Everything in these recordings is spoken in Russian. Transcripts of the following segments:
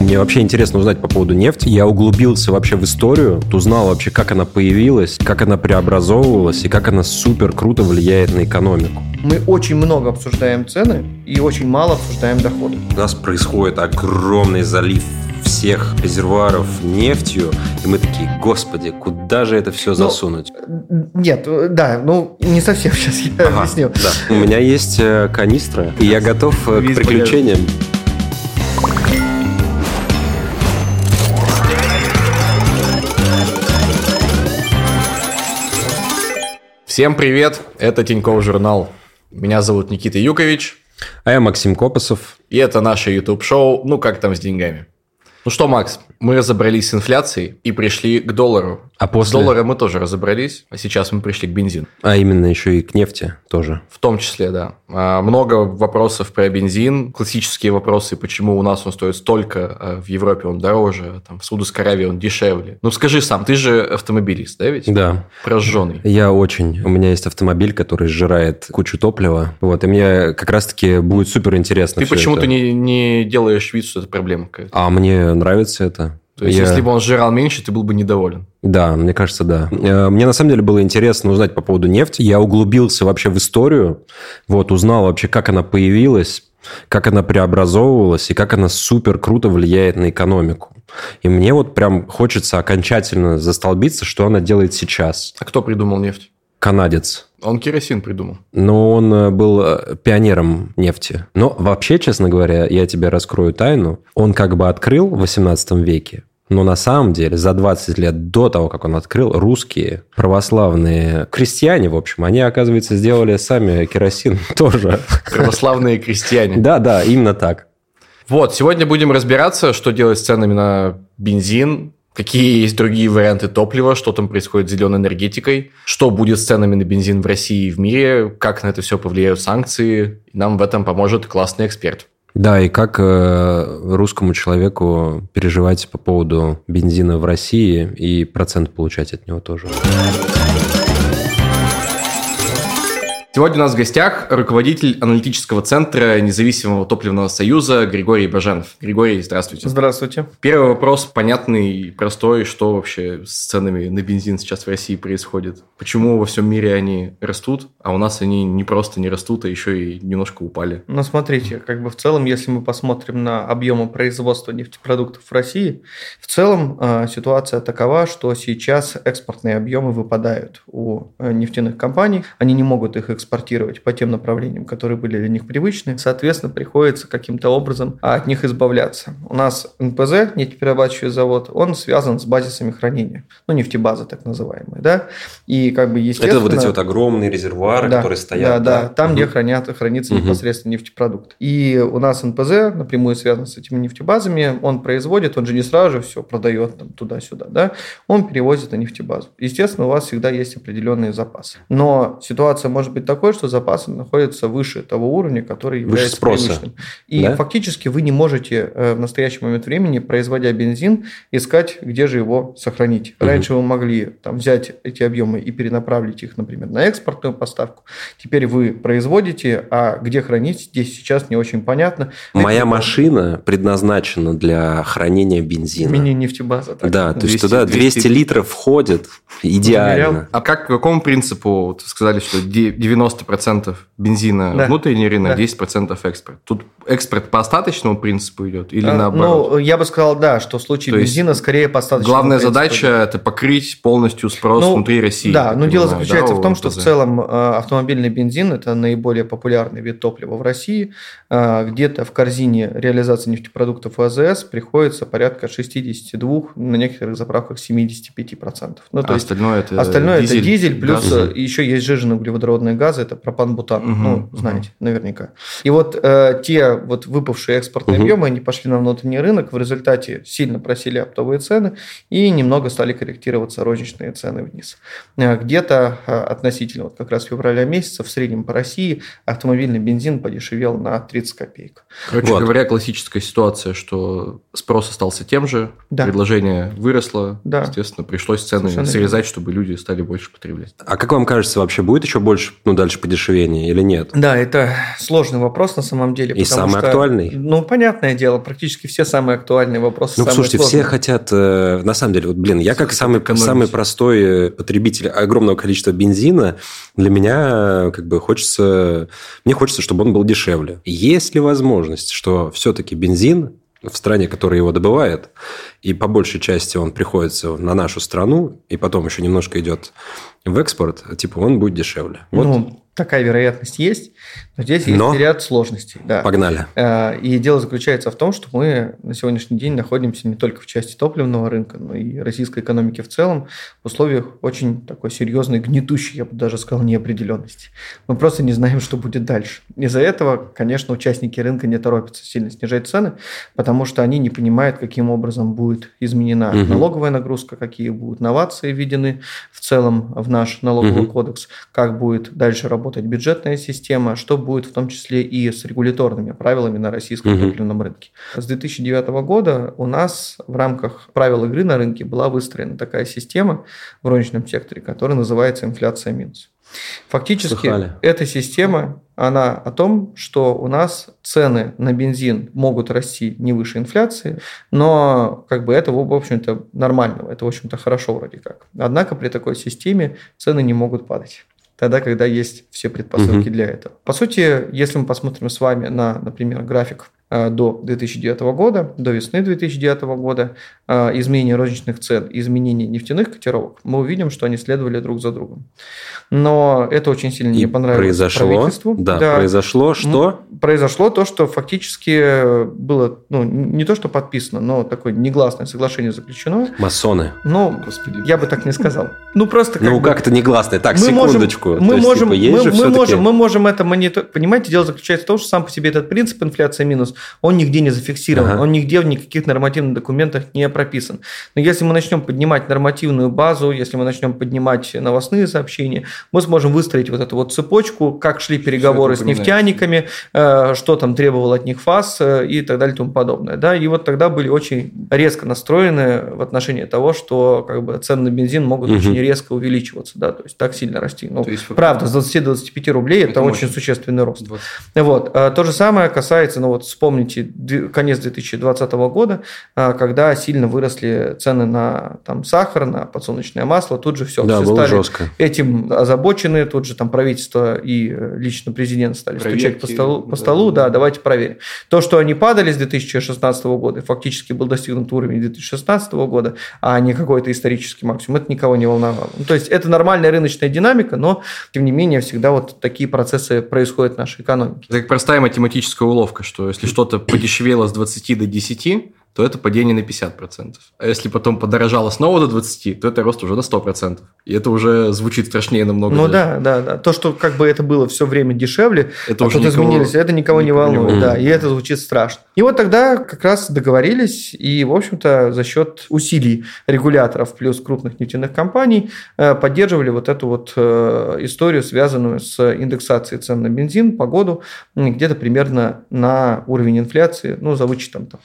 Мне вообще интересно узнать по поводу нефти. Я углубился вообще в историю, узнал вообще, как она появилась, как она преобразовывалась и как она супер круто влияет на экономику. Мы очень много обсуждаем цены и очень мало обсуждаем доходы. У нас происходит огромный залив всех резервуаров нефтью, и мы такие, господи, куда же это все ну, засунуть? Нет, да, ну не совсем сейчас я ага, объясню. Да. У меня есть э, канистра, и я готов э, к приключениям. Всем привет, это Тинькофф журнал. Меня зовут Никита Юкович. А я Максим Копосов. И это наше YouTube-шоу «Ну как там с деньгами?». Ну что, Макс, мы разобрались с инфляцией и пришли к доллару. А после... С доллара мы тоже разобрались, а сейчас мы пришли к бензину. А именно еще и к нефти тоже. В том числе, да. А, много вопросов про бензин, классические вопросы, почему у нас он стоит столько, а в Европе он дороже, там в Саудовской Аравии он дешевле. Ну скажи сам, ты же автомобилист, да ведь? Да. Прожженный. Я очень. У меня есть автомобиль, который сжирает кучу топлива. Вот, и мне как раз-таки будет супер интересно. Ты почему-то не, не делаешь вид, что это проблема какая-то. А мне нравится это. То есть, я... если бы он сжирал меньше, ты был бы недоволен. Да, мне кажется, да. Э, мне на самом деле было интересно узнать по поводу нефти. Я углубился вообще в историю, вот, узнал вообще, как она появилась, как она преобразовывалась и как она супер круто влияет на экономику. И мне вот прям хочется окончательно застолбиться, что она делает сейчас. А кто придумал нефть? Канадец. Он керосин придумал. Но он э, был э, пионером нефти. Но вообще, честно говоря, я тебе раскрою тайну. Он как бы открыл в 18 веке но на самом деле за 20 лет до того, как он открыл, русские православные крестьяне, в общем, они, оказывается, сделали сами керосин тоже. Православные крестьяне. Да, да, именно так. Вот, сегодня будем разбираться, что делать с ценами на бензин, какие есть другие варианты топлива, что там происходит с зеленой энергетикой, что будет с ценами на бензин в России и в мире, как на это все повлияют санкции. Нам в этом поможет классный эксперт. Да, и как э, русскому человеку переживать по поводу бензина в России и процент получать от него тоже. Сегодня у нас в гостях руководитель аналитического центра независимого топливного союза Григорий Баженов. Григорий, здравствуйте. Здравствуйте. Первый вопрос понятный и простой. Что вообще с ценами на бензин сейчас в России происходит? Почему во всем мире они растут, а у нас они не просто не растут, а еще и немножко упали? Ну, смотрите, как бы в целом, если мы посмотрим на объемы производства нефтепродуктов в России, в целом э, ситуация такова, что сейчас экспортные объемы выпадают у э, нефтяных компаний. Они не могут их экспортировать экспортировать по тем направлениям, которые были для них привычны. Соответственно, приходится каким-то образом от них избавляться. У нас НПЗ, нефтеперерабатывающий завод, он связан с базисами хранения, ну, нефтебазы так называемые, да, и как бы естественно... Это вот эти вот огромные резервуары, да, которые стоят. Да, да, там, угу. где хранят, хранится угу. непосредственно нефтепродукт. И у нас НПЗ напрямую связан с этими нефтебазами, он производит, он же не сразу же все продает там, туда-сюда, да, он перевозит на нефтебазу. Естественно, у вас всегда есть определенные запасы. Но ситуация может быть такой, такое, что запасы находятся выше того уровня, который является выше спроса. привычным. И да? фактически вы не можете э, в настоящий момент времени, производя бензин, искать, где же его сохранить. Угу. Раньше вы могли там, взять эти объемы и перенаправить их, например, на экспортную поставку. Теперь вы производите, а где хранить, здесь сейчас не очень понятно. Моя Это... машина предназначена для хранения бензина. Мини-нефтебаза. Так. Да, 200, то есть туда 200, 200 литров входит идеально. А как, по какому принципу, вот сказали, что 90 90% бензина да. внутренний рынок, да. 10% экспорт. Тут экспорт по остаточному принципу идет или а, наоборот? Ну, я бы сказал, да, что в случае То бензина скорее по остаточному Главная принципу. задача – это покрыть полностью спрос ну, внутри России. Да, но дело заключается да, в том, что в целом э, автомобильный бензин – это наиболее популярный вид топлива в России. Э, где-то в корзине реализации нефтепродуктов АЗС приходится порядка 62, на некоторых заправках 75%. Ну, то а есть остальное – это остальное дизель, это дизель, плюс газ. еще есть сжиженные углеводородные газы, газа это пропан-бутан, угу, ну, знаете, угу. наверняка. И вот э, те вот выпавшие экспортные угу. объемы, они пошли на внутренний рынок, в результате сильно просили оптовые цены и немного стали корректироваться розничные цены вниз. Э, где-то э, относительно вот как раз февраля месяца в среднем по России автомобильный бензин подешевел на 30 копеек. Короче вот. говоря, классическая ситуация, что спрос остался тем же, да. предложение выросло, да. естественно, пришлось цены Совершенно срезать, верно. чтобы люди стали больше потреблять. А как вам кажется, вообще будет еще больше, ну, дальше подешевение или нет? Да, это сложный вопрос на самом деле. И самый что, актуальный. Ну, понятное дело, практически все самые актуальные вопросы. Ну, самые слушайте, сложные. все хотят, э, на самом деле, вот, блин, я как самый, самый простой э, потребитель огромного количества бензина, для меня э, как бы хочется, мне хочется, чтобы он был дешевле. Есть ли возможность, что все-таки бензин в стране, которая его добывает, и по большей части он приходится на нашу страну, и потом еще немножко идет в экспорт, типа он будет дешевле. Вот. Ну, такая вероятность есть, но здесь но... есть ряд сложностей. Да. Погнали. А, и дело заключается в том, что мы на сегодняшний день находимся не только в части топливного рынка, но и российской экономики в целом в условиях очень такой серьезной, гнетущей, я бы даже сказал, неопределенности. Мы просто не знаем, что будет дальше. Из-за этого, конечно, участники рынка не торопятся сильно снижать цены, потому что они не понимают, каким образом будет изменена угу. налоговая нагрузка, какие будут новации введены в целом в наш налоговый угу. кодекс, как будет дальше работать работать бюджетная система, что будет в том числе и с регуляторными правилами на российском угу. топливном рынке. С 2009 года у нас в рамках правил игры на рынке была выстроена такая система в розничном секторе, которая называется инфляция минус. Фактически Слыхали. эта система, она о том, что у нас цены на бензин могут расти не выше инфляции, но как бы это, в общем-то, нормально, это, в общем-то, хорошо вроде как. Однако при такой системе цены не могут падать тогда, когда есть все предпосылки угу. для этого. По сути, если мы посмотрим с вами на, например, график до 2009 года, до весны 2009 года, э, изменение розничных цен, изменение нефтяных котировок, мы увидим, что они следовали друг за другом. Но это очень сильно не понравилось произошло, правительству. Да, да, произошло что? Произошло то, что фактически было, ну, не то, что подписано, но такое негласное соглашение заключено. Масоны. Ну, Господи. я бы так не сказал. Ну, просто как Ну, бы, как-то негласное. Так, мы секундочку. Можем, мы, есть, можем, типа, мы, мы, можем, мы можем это мониторить. Понимаете, дело заключается в том, что сам по себе этот принцип инфляция минус, он нигде не зафиксирован, ага. он нигде в никаких нормативных документах не прописан. Но если мы начнем поднимать нормативную базу, если мы начнем поднимать новостные сообщения, мы сможем выстроить вот эту вот цепочку, как шли переговоры с нефтяниками, э, что там требовал от них ФАС э, и так далее и тому подобное. Да? И вот тогда были очень резко настроены в отношении того, что как бы, цены на бензин могут угу. очень резко увеличиваться, да, то есть так сильно расти. Ну, есть, правда, с 20-25 рублей это, это очень существенный рост. 20. Вот. Э, то же самое касается, ну вот вспомните конец 2020 года, а, когда сильно выросли цены на там, сахар, на подсолнечное масло, тут же все, да, все стали жестко. этим озабочены, тут же там правительство и э, лично президент стали Проверки, стучать по столу, по столу да, да, давайте проверим. То, что они падали с 2016 года, фактически был достигнут уровень 2016 года, а не какой-то исторический максимум, это никого не волновало. Ну, то есть это нормальная рыночная динамика, но тем не менее всегда вот такие процессы происходят в нашей экономике. Это как простая математическая уловка, что если что-то подешевело с 20 до 10, то это падение на 50%. А если потом подорожало снова до 20, то это рост уже на 100%. И это уже звучит страшнее намного. Ну да, да, да. То, что как бы это было все время дешевле, это а уже никого, изменились, это никого, никого не волнует. Не да, и это звучит страшно. И вот тогда как раз договорились, и, в общем-то, за счет усилий регуляторов плюс крупных нефтяных компаний э, поддерживали вот эту вот э, историю, связанную с индексацией цен на бензин, погоду, где-то примерно на уровень инфляции, ну, за вычетом там,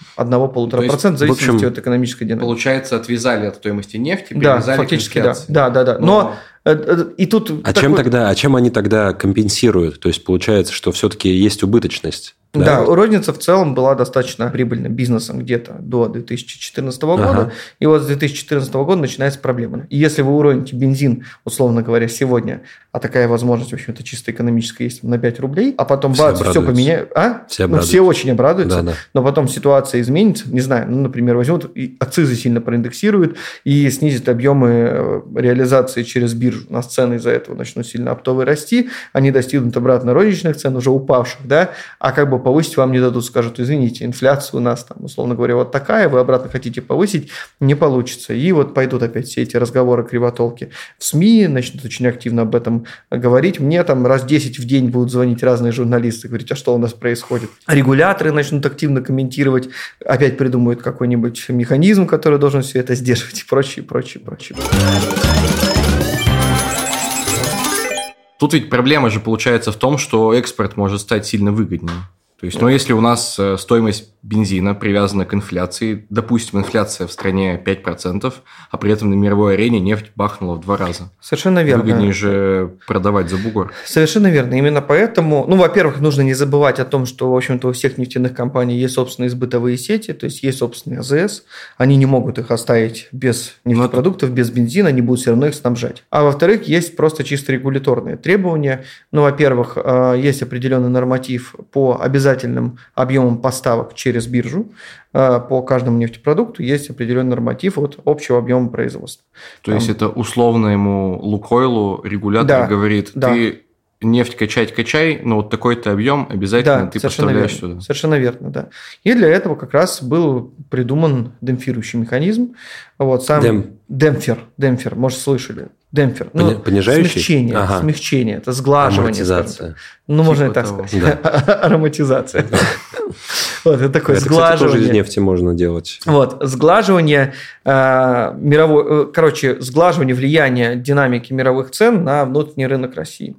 одного-полутора процент в зависимости в общем, от экономической динамики. Получается, отвязали от стоимости нефти, да, фактически, да. Да, да, да. Но, Но и тут а такой... чем тогда, а чем они тогда компенсируют? То есть получается, что все-таки есть убыточность. Да, да розница в целом была достаточно прибыльным бизнесом где-то до 2014 года. Ага. И вот с 2014 года начинается проблема. И если вы уроните бензин, условно говоря, сегодня, а такая возможность, в общем-то, чисто экономическая есть на 5 рублей, а потом все бац, все поменяет. А? Все, ну, все очень обрадуются, да, да. но потом ситуация изменится. Не знаю, ну, например, возьмут и акцизы сильно проиндексируют и снизят объемы э, реализации через биржу. У нас цены из-за этого начнут сильно оптовые расти, они достигнут обратно розничных цен, уже упавших, да, а как бы повысить вам не дадут, скажут, извините, инфляция у нас там, условно говоря, вот такая, вы обратно хотите повысить, не получится. И вот пойдут опять все эти разговоры кривотолки в СМИ, начнут очень активно об этом говорить. Мне там раз 10 в день будут звонить разные журналисты, говорить, а что у нас происходит. Регуляторы начнут активно комментировать, опять придумают какой-нибудь механизм, который должен все это сдерживать и прочее, прочее, прочее. Тут ведь проблема же получается в том, что экспорт может стать сильно выгоднее. То есть, ну, если у нас э, стоимость бензина привязана к инфляции, допустим, инфляция в стране 5%, а при этом на мировой арене нефть бахнула в два раза. Совершенно верно. Выгоднее же продавать за бугор. Совершенно верно. Именно поэтому, ну, во-первых, нужно не забывать о том, что, в общем-то, у всех нефтяных компаний есть собственные сбытовые сети, то есть есть собственные АЗС. Они не могут их оставить без нефтепродуктов, без бензина, они будут все равно их снабжать. А во-вторых, есть просто чисто регуляторные требования. Ну, во-первых, э, есть определенный норматив по обязательным обязательным объемом поставок через биржу э, по каждому нефтепродукту есть определенный норматив от общего объема производства. То Там... есть это условно ему Лукойлу регулятор да, говорит, да. ты нефть качать качай, но вот такой-то объем обязательно да, ты поставляешь верно, сюда. Совершенно верно, да. И для этого как раз был придуман демпфирующий механизм. Вот сам Дем. демпфер, демпфер, может слышали. Демпфер. Ну, Понижающий? Смягчение. Ага. Смягчение. Это сглаживание. Амортизация. Ну, типа можно и так того. сказать. Да. Ароматизация. Вот, это такое это, сглаживание. Кстати, тоже из нефти можно делать. Вот, сглаживание э, мировой, короче, сглаживание влияния динамики мировых цен на внутренний рынок России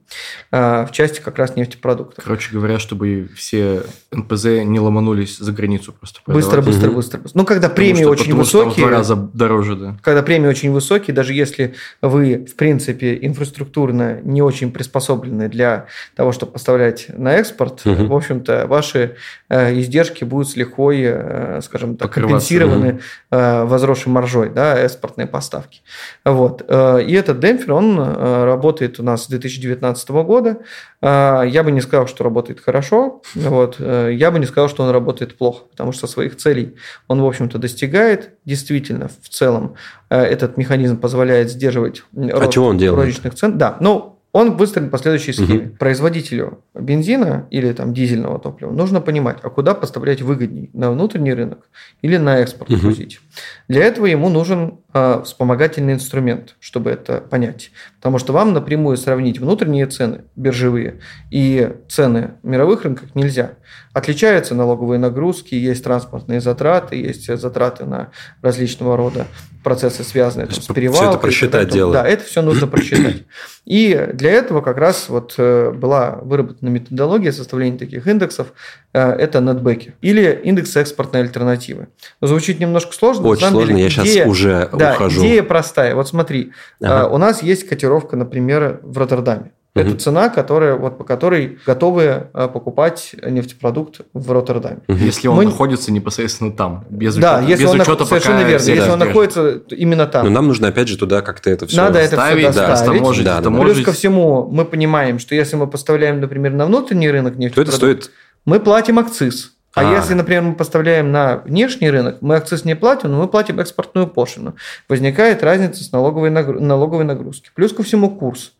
э, в части как раз нефтепродуктов. Короче говоря, чтобы все НПЗ не ломанулись за границу просто. Быстро, быстро, угу. быстро, быстро. Ну, когда потому премии что, очень высокие. Что в два раза дороже, да. Когда премии очень высокие, даже если вы, в принципе, инфраструктурно не очень приспособлены для того, чтобы поставлять на экспорт, угу. в общем-то, ваши э, издержки будут с лихвой, э, скажем так, компенсированы угу. возросшей маржой, да, экспортные поставки. Вот. И этот демпфер, он работает у нас с 2019 года. Я бы не сказал, что работает хорошо. Вот. Я бы не сказал, что он работает плохо, потому что своих целей он, в общем-то, достигает. Действительно, в целом, этот механизм позволяет сдерживать а рост чего он делает? розничных цен. Да, но он выстроен по следующей схеме. Угу. Производителю бензина или там дизельного топлива нужно понимать, а куда поставлять выгодней, на внутренний рынок или на экспорт угу. грузить. Для этого ему нужен э, вспомогательный инструмент, чтобы это понять. Потому что вам напрямую сравнить внутренние цены, биржевые, и цены мировых рынках нельзя. Отличаются налоговые нагрузки, есть транспортные затраты, есть затраты на различного рода процессы, связанные там, с перевалкой. Все это просчитать дело. Да, это все нужно просчитать. И для этого как раз вот э, была выработана методология составления таких индексов. Э, это нетбеки или индекс экспортной альтернативы. Звучит немножко сложно. Очень сложно, деле, я идея, сейчас уже да, ухожу. идея простая. Вот смотри, ага. у нас есть котировка, например, в Роттердаме. Это угу. цена, которая, вот, по которой готовы э, покупать нефтепродукт в Роттердаме. Если он Мы... находится непосредственно там, без да, учета, если без он учета нах... совершенно верно. Если он находится именно там. Но нам нужно опять же туда как-то это все Надо это все доставить. Да, таможить, да, Плюс ко всему, мы понимаем, что если мы поставляем, например, на внутренний рынок нефтепродукт, то это стоит... мы платим акциз. А, а если, например, мы поставляем на внешний рынок, мы акциз не платим, но мы платим экспортную пошлину. Возникает разница с налоговой, нагру... налоговой нагрузки. Плюс ко всему курс.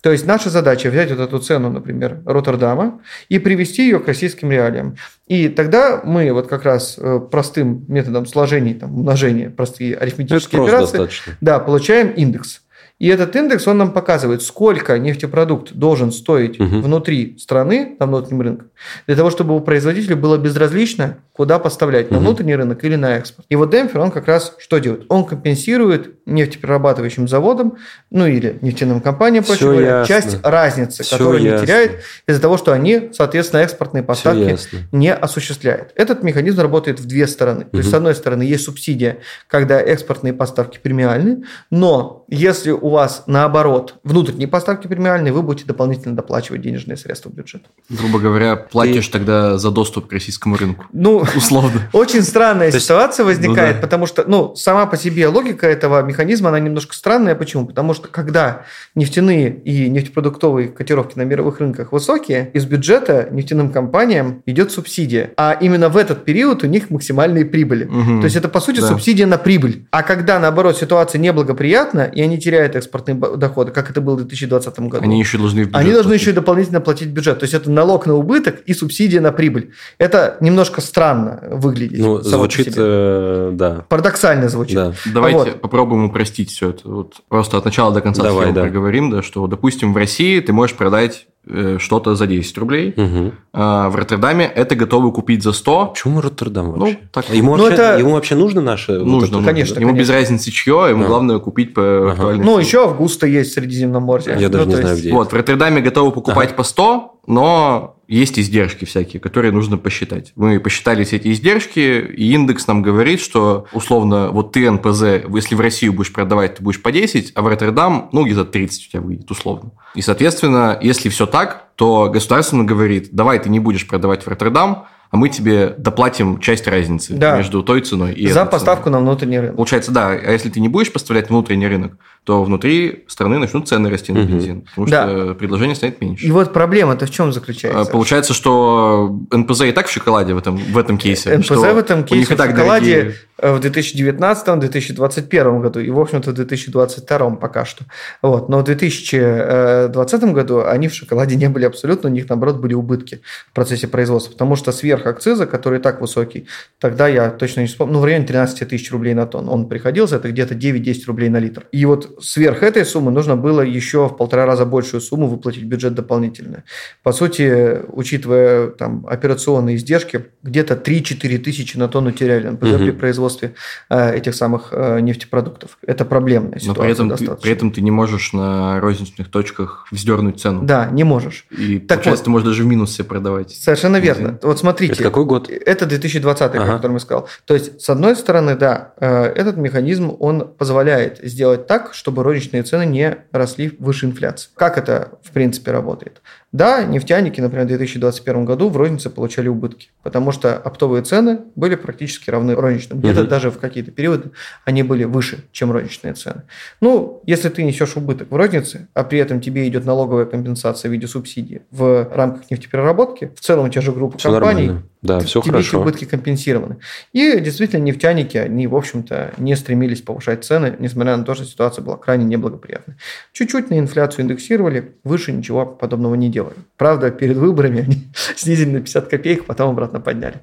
То есть наша задача взять вот эту цену, например, Роттердама и привести ее к российским реалиям. И тогда мы вот как раз э, простым методом сложения, там, умножения, простые арифметические операции, достаточно. да, получаем индекс. И этот индекс, он нам показывает, сколько нефтепродукт должен стоить угу. внутри страны, на внутреннем рынке, для того, чтобы у производителя было безразлично, куда поставлять, угу. на внутренний рынок или на экспорт. И вот демпфер, он как раз что делает? Он компенсирует нефтеперерабатывающим заводам, ну или нефтяным компаниям, проще говоря, часть разницы, Все которую ясно. они теряют из-за того, что они, соответственно, экспортные поставки не осуществляют. Этот механизм работает в две стороны. Угу. То есть, с одной стороны, есть субсидия, когда экспортные поставки премиальны, но если у вас, наоборот, внутренние поставки премиальные, вы будете дополнительно доплачивать денежные средства в бюджет. Грубо говоря, платишь Ты... тогда за доступ к российскому рынку. Ну, условно. Очень странная ситуация возникает, ну потому что, ну, сама по себе логика этого механизма, она немножко странная. Почему? Потому что когда нефтяные и нефтепродуктовые котировки на мировых рынках высокие, из бюджета нефтяным компаниям идет субсидия. А именно в этот период у них максимальные прибыли. Угу. То есть это, по сути, да. субсидия на прибыль. А когда, наоборот, ситуация неблагоприятна, и они теряют экспортные доходы, как это было в 2020 году. Они еще должны Они должны еще и дополнительно платить бюджет. То есть это налог на убыток и субсидия на прибыль. Это немножко странно выглядит. Ну, звучит, э, да. Парадоксально звучит. Да. Давайте вот. попробуем упростить все это. Вот просто от начала до конца Давай, да. проговорим, да, что, допустим, в России ты можешь продать Э, что-то за 10 рублей. Угу. А в Роттердаме это готовы купить за 100. Почему Роттердам ну, вообще? Ну, так. Ему, ну, вообще, это... ему вообще нужно наше? Нужно, вот конечно. Ему конечно. без разницы чье, ему а. главное купить по ага. Ну, еще Августа есть в Средиземноморье. Я ну, даже не знаю, есть... где Вот, в Роттердаме готовы покупать ага. по 100, но есть издержки всякие, которые нужно посчитать. Мы посчитали все эти издержки, и индекс нам говорит, что условно вот ты НПЗ, если в Россию будешь продавать, ты будешь по 10, а в Роттердам, ну, где-то 30 у тебя выйдет условно. И, соответственно, если все так, то государство говорит, давай ты не будешь продавать в Роттердам, а мы тебе доплатим часть разницы да. между той ценой и За поставку ценой. на внутренний рынок. Получается, да. А если ты не будешь поставлять на внутренний рынок, то внутри страны начнут цены расти на бензин, угу. потому да. что предложение станет меньше. И вот проблема-то в чем заключается? А, получается, что НПЗ и так в шоколаде в этом, в этом кейсе. НПЗ в этом кейсе в шоколаде дорогие... в 2019-2021 году и, в общем-то, в 2022 пока что. Вот. Но в 2020 году они в шоколаде не были абсолютно, у них, наоборот, были убытки в процессе производства, потому что сверх акциза, который и так высокий, тогда я точно не вспомню, ну, в районе 13 тысяч рублей на тонн он приходился, это где-то 9-10 рублей на литр. И вот сверх этой суммы нужно было еще в полтора раза большую сумму выплатить бюджет дополнительно. По сути, учитывая там операционные издержки, где-то 3-4 тысячи на тонну теряли НПЗ угу. при производстве э, этих самых э, нефтепродуктов. Это проблемная ситуация Но при этом, достаточно. Ты, при этом ты не можешь на розничных точках вздернуть цену. Да, не можешь. И так получается, вот, ты можешь даже в минус себе продавать. Совершенно верно. Вот смотрите, это какой год? Это 2020, ага. о котором я сказал. То есть, с одной стороны, да, э, этот механизм, он позволяет сделать так, чтобы розничные цены не росли выше инфляции. Как это, в принципе, работает? Да, нефтяники, например, в 2021 году в рознице получали убытки, потому что оптовые цены были практически равны розничным. Где-то угу. даже в какие-то периоды они были выше, чем розничные цены. Ну, если ты несешь убыток в рознице, а при этом тебе идет налоговая компенсация в виде субсидии в рамках нефтепереработки, в целом у тебя же группа все компаний, нормально. да, все тебе хорошо. эти убытки компенсированы. И действительно нефтяники, они, в общем-то, не стремились повышать цены, несмотря на то, что ситуация была крайне неблагоприятной. Чуть-чуть на инфляцию индексировали, выше ничего подобного не делали делали. Правда, перед выборами они снизили на 50 копеек, потом обратно подняли.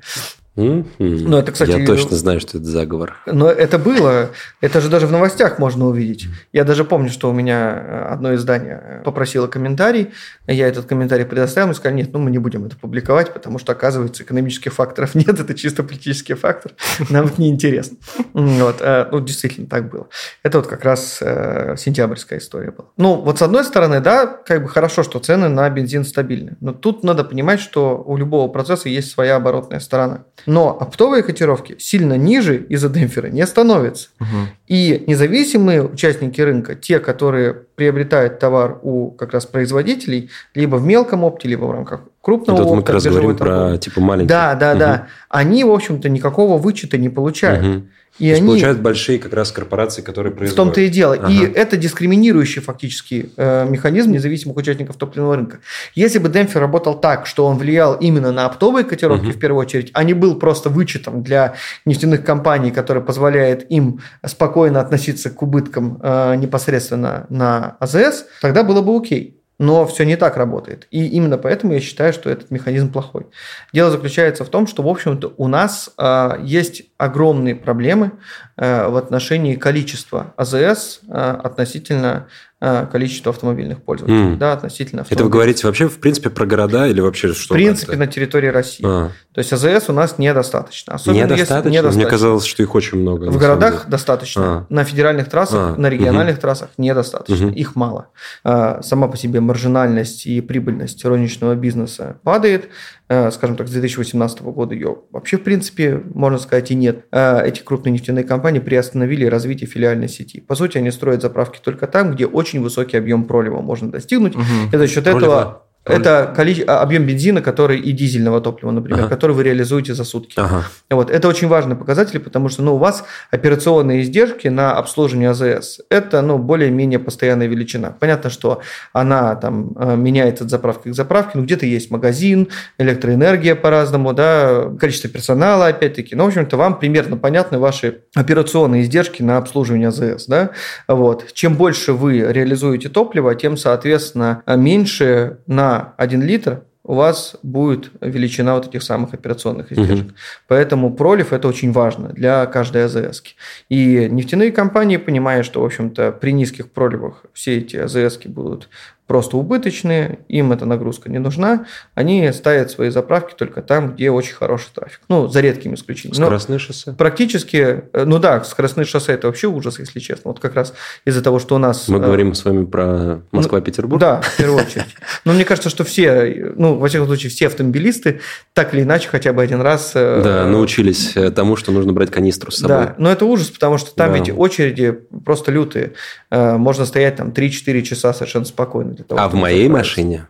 Mm-hmm. Но это, кстати, Я точно знаю, что это заговор. Но это было. Это же даже в новостях можно увидеть. Я даже помню, что у меня э, одно издание попросило комментарий. Я этот комментарий предоставил. И сказали, нет, ну мы не будем это публиковать, потому что, оказывается, экономических факторов нет. Это чисто политический фактор. Нам это неинтересно. Вот. Э, ну, действительно, так было. Это вот как раз э, сентябрьская история была. Ну, вот с одной стороны, да, как бы хорошо, что цены на бензин стабильны. Но тут надо понимать, что у любого процесса есть своя оборотная сторона. Но оптовые котировки сильно ниже из-за демпфера не становятся. Угу. И независимые участники рынка, те, которые приобретают товар у как раз производителей, либо в мелком опте, либо в рамках крупного опта. мы как раз говорим торговли. про типа маленькие. Да, да, угу. да. Они, в общем-то, никакого вычета не получают. Угу. И То они... получают большие как раз корпорации, которые производят. В том-то и дело. Ага. И это дискриминирующий фактически э, механизм независимых участников топливного рынка. Если бы демпфер работал так, что он влиял именно на оптовые котировки угу. в первую очередь, а не был просто вычетом для нефтяных компаний, который позволяет им спокойно относиться к убыткам э, непосредственно на АЗС, тогда было бы окей но все не так работает. И именно поэтому я считаю, что этот механизм плохой. Дело заключается в том, что, в общем-то, у нас э, есть огромные проблемы э, в отношении количества АЗС э, относительно Э, количество автомобильных пользователей, mm. да, относительно Это вы говорите вообще, в принципе, про города или вообще что? В принципе, на территории России. А. То есть АЗС у нас недостаточно. Особенно недостаточно? Если недостаточно. Мне казалось, что их очень много. В городах достаточно. А. На федеральных трассах, а. на региональных угу. трассах недостаточно. Угу. Их мало. А, сама по себе маржинальность и прибыльность розничного бизнеса падает. А, скажем так, с 2018 года ее вообще, в принципе, можно сказать, и нет. А, эти крупные нефтяные компании приостановили развитие филиальной сети. По сути, они строят заправки только там, где очень очень высокий объем пролива можно достигнуть. Угу. И за счет Пролива. этого это количество, объем бензина, который и дизельного топлива, например, ага. который вы реализуете за сутки. Ага. Вот. Это очень важный показатель, потому что ну, у вас операционные издержки на обслуживание АЗС – это ну, более-менее постоянная величина. Понятно, что она там э, меняется от заправки к заправке, ну, где-то есть магазин, электроэнергия по-разному, да, количество персонала, опять-таки. Ну, в общем-то, вам примерно понятны ваши операционные издержки на обслуживание АЗС. Да? Вот. Чем больше вы реализуете топливо, тем, соответственно, меньше на 1 литр у вас будет величина вот этих самых операционных издержек. Угу. Поэтому пролив это очень важно для каждой АЗС. И нефтяные компании, понимая, что, в общем-то, при низких проливах все эти АЗС будут просто убыточные, им эта нагрузка не нужна, они ставят свои заправки только там, где очень хороший трафик. Ну, за редкими исключениями. Скоростные шоссе? Практически, э, ну да, скоростные шоссе – это вообще ужас, если честно. Вот как раз из-за того, что у нас… Мы э, говорим с вами про Москва-Петербург? Да, в первую очередь. Но мне кажется, что все, ну, во всяком случае, все автомобилисты так или иначе хотя бы один раз… Э, да, научились тому, что нужно брать канистру с собой. Да, но это ужас, потому что там да. ведь очереди просто лютые. Можно стоять там 3-4 часа совершенно спокойно для того, А в моей машине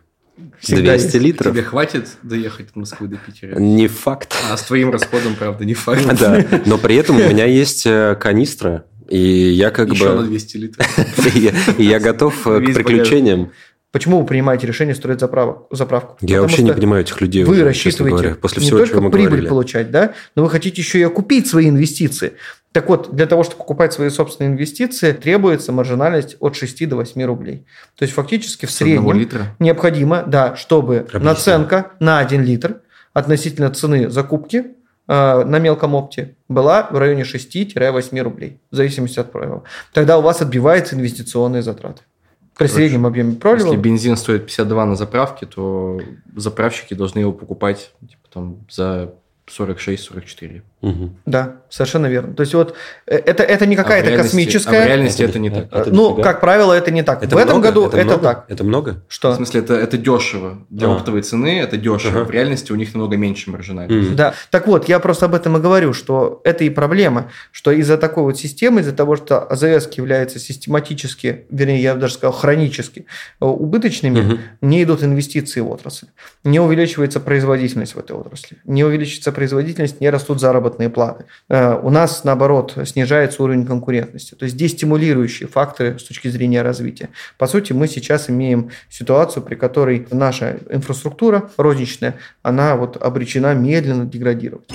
Всегда 200 есть. литров. Тебе хватит доехать от Москвы до Питера? Не факт. А с твоим расходом, правда, не факт. Да, но при этом у меня есть э, канистра, и я как Еще бы... на 200 литров. И я готов э, к приключениям. Почему вы принимаете решение строить заправку? заправку? Я Потому вообще не понимаю этих людей. Вы уже, рассчитываете говоря, после всего, не только прибыль говорили. получать, да, но вы хотите еще и окупить свои инвестиции. Так вот, для того, чтобы покупать свои собственные инвестиции, требуется маржинальность от 6 до 8 рублей. То есть фактически в среднем литра? необходимо, да, чтобы Объясни. наценка на 1 литр относительно цены закупки э, на мелком опте была в районе 6-8 рублей, в зависимости от правил. Тогда у вас отбиваются инвестиционные затраты. При Короче, среднем объеме пролива. Если бензин стоит 52 на заправке, то заправщики должны его покупать типа, там, за 46-44. Угу. Да, совершенно верно. То есть вот э, это, это не какая-то а космическая... А в реальности это, не так. Это ну, дофига. как правило, это не так. Это в этом много? году это, это много? так. Это много? Что? В смысле, это, это дешево. Для а. оптовой цены это дешево. Ага. В реальности у них намного меньше маржинальности. Mm. Да. Так вот, я просто об этом и говорю, что это и проблема, что из-за такой вот системы, из-за того, что АЗС является систематически, вернее, я бы даже сказал, хронически э, убыточными, угу. не идут инвестиции в отрасль. Не увеличивается производительность в этой отрасли. Не увеличивается производительность, не растут заработные платы. Э, у нас, наоборот, снижается уровень конкурентности. То есть дестимулирующие факторы с точки зрения развития. По сути, мы сейчас имеем ситуацию, при которой наша инфраструктура розничная, она вот обречена медленно деградировать.